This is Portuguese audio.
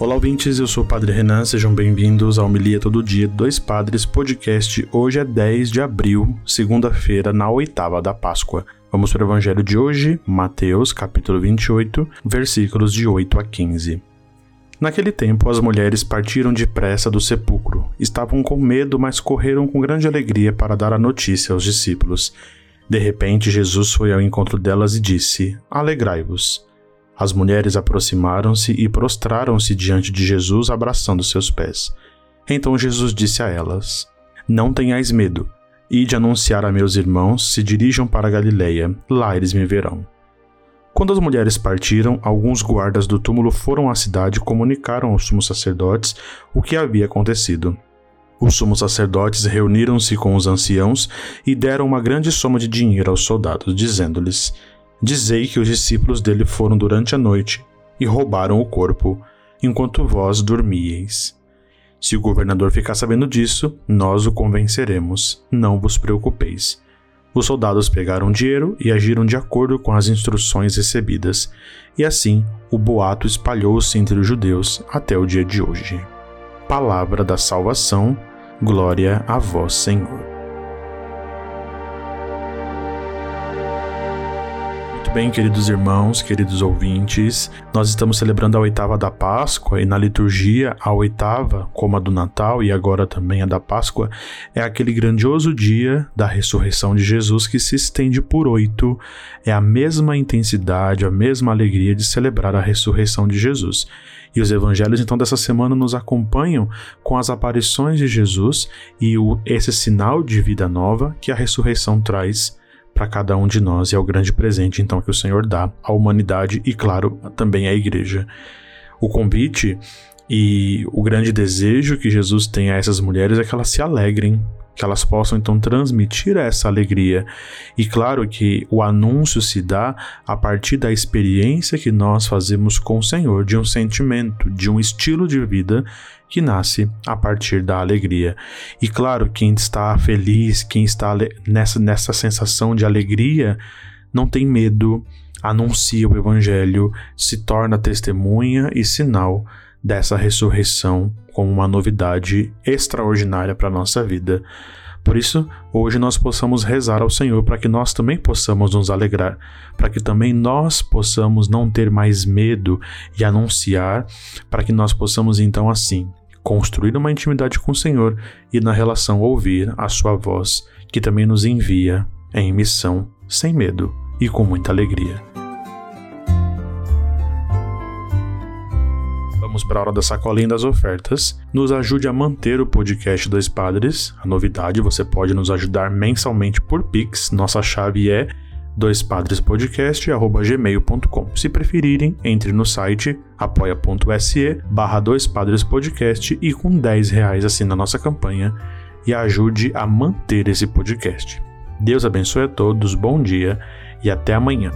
Olá, ouvintes, eu sou o Padre Renan, sejam bem-vindos ao Homilia Todo Dia Dois Padres Podcast. Hoje é 10 de abril, segunda-feira, na oitava da Páscoa. Vamos para o Evangelho de hoje, Mateus, capítulo 28, versículos de 8 a 15. Naquele tempo, as mulheres partiram depressa do sepulcro. Estavam com medo, mas correram com grande alegria para dar a notícia aos discípulos. De repente, Jesus foi ao encontro delas e disse: Alegrai-vos. As mulheres aproximaram-se e prostraram-se diante de Jesus, abraçando seus pés. Então Jesus disse a elas: Não tenhais medo. Ide anunciar a meus irmãos, se dirijam para Galileia, lá eles me verão. Quando as mulheres partiram, alguns guardas do túmulo foram à cidade e comunicaram aos sumos sacerdotes o que havia acontecido. Os sumos sacerdotes reuniram-se com os anciãos e deram uma grande soma de dinheiro aos soldados, dizendo-lhes: Dizei que os discípulos dele foram durante a noite e roubaram o corpo, enquanto vós dormíeis. Se o governador ficar sabendo disso, nós o convenceremos, não vos preocupeis. Os soldados pegaram dinheiro e agiram de acordo com as instruções recebidas, e assim o boato espalhou-se entre os judeus até o dia de hoje. Palavra da salvação, glória a vós, Senhor. Muito bem, queridos irmãos, queridos ouvintes, nós estamos celebrando a oitava da Páscoa e na liturgia a oitava, como a do Natal e agora também a da Páscoa, é aquele grandioso dia da ressurreição de Jesus que se estende por oito. É a mesma intensidade, a mesma alegria de celebrar a ressurreição de Jesus. E os evangelhos então dessa semana nos acompanham com as aparições de Jesus e o, esse sinal de vida nova que a ressurreição traz para cada um de nós e é o grande presente então que o Senhor dá à humanidade e claro, também à igreja. O convite e o grande desejo que Jesus tem a essas mulheres é que elas se alegrem que elas possam então transmitir essa alegria. E claro que o anúncio se dá a partir da experiência que nós fazemos com o Senhor, de um sentimento, de um estilo de vida que nasce a partir da alegria. E claro, quem está feliz, quem está nessa, nessa sensação de alegria, não tem medo, anuncia o Evangelho, se torna testemunha e sinal dessa ressurreição como uma novidade extraordinária para a nossa vida. Por isso, hoje nós possamos rezar ao Senhor para que nós também possamos nos alegrar, para que também nós possamos não ter mais medo e anunciar, para que nós possamos então assim construir uma intimidade com o Senhor e na relação ouvir a sua voz, que também nos envia em missão sem medo e com muita alegria. Vamos para a hora da sacolinha das ofertas. Nos ajude a manter o podcast Dois Padres. A novidade, você pode nos ajudar mensalmente por Pix. Nossa chave é doispadrespodcast@gmail.com. Se preferirem, entre no site apoia.se barra doispadrespodcast e com 10 reais assina a nossa campanha e ajude a manter esse podcast. Deus abençoe a todos, bom dia e até amanhã.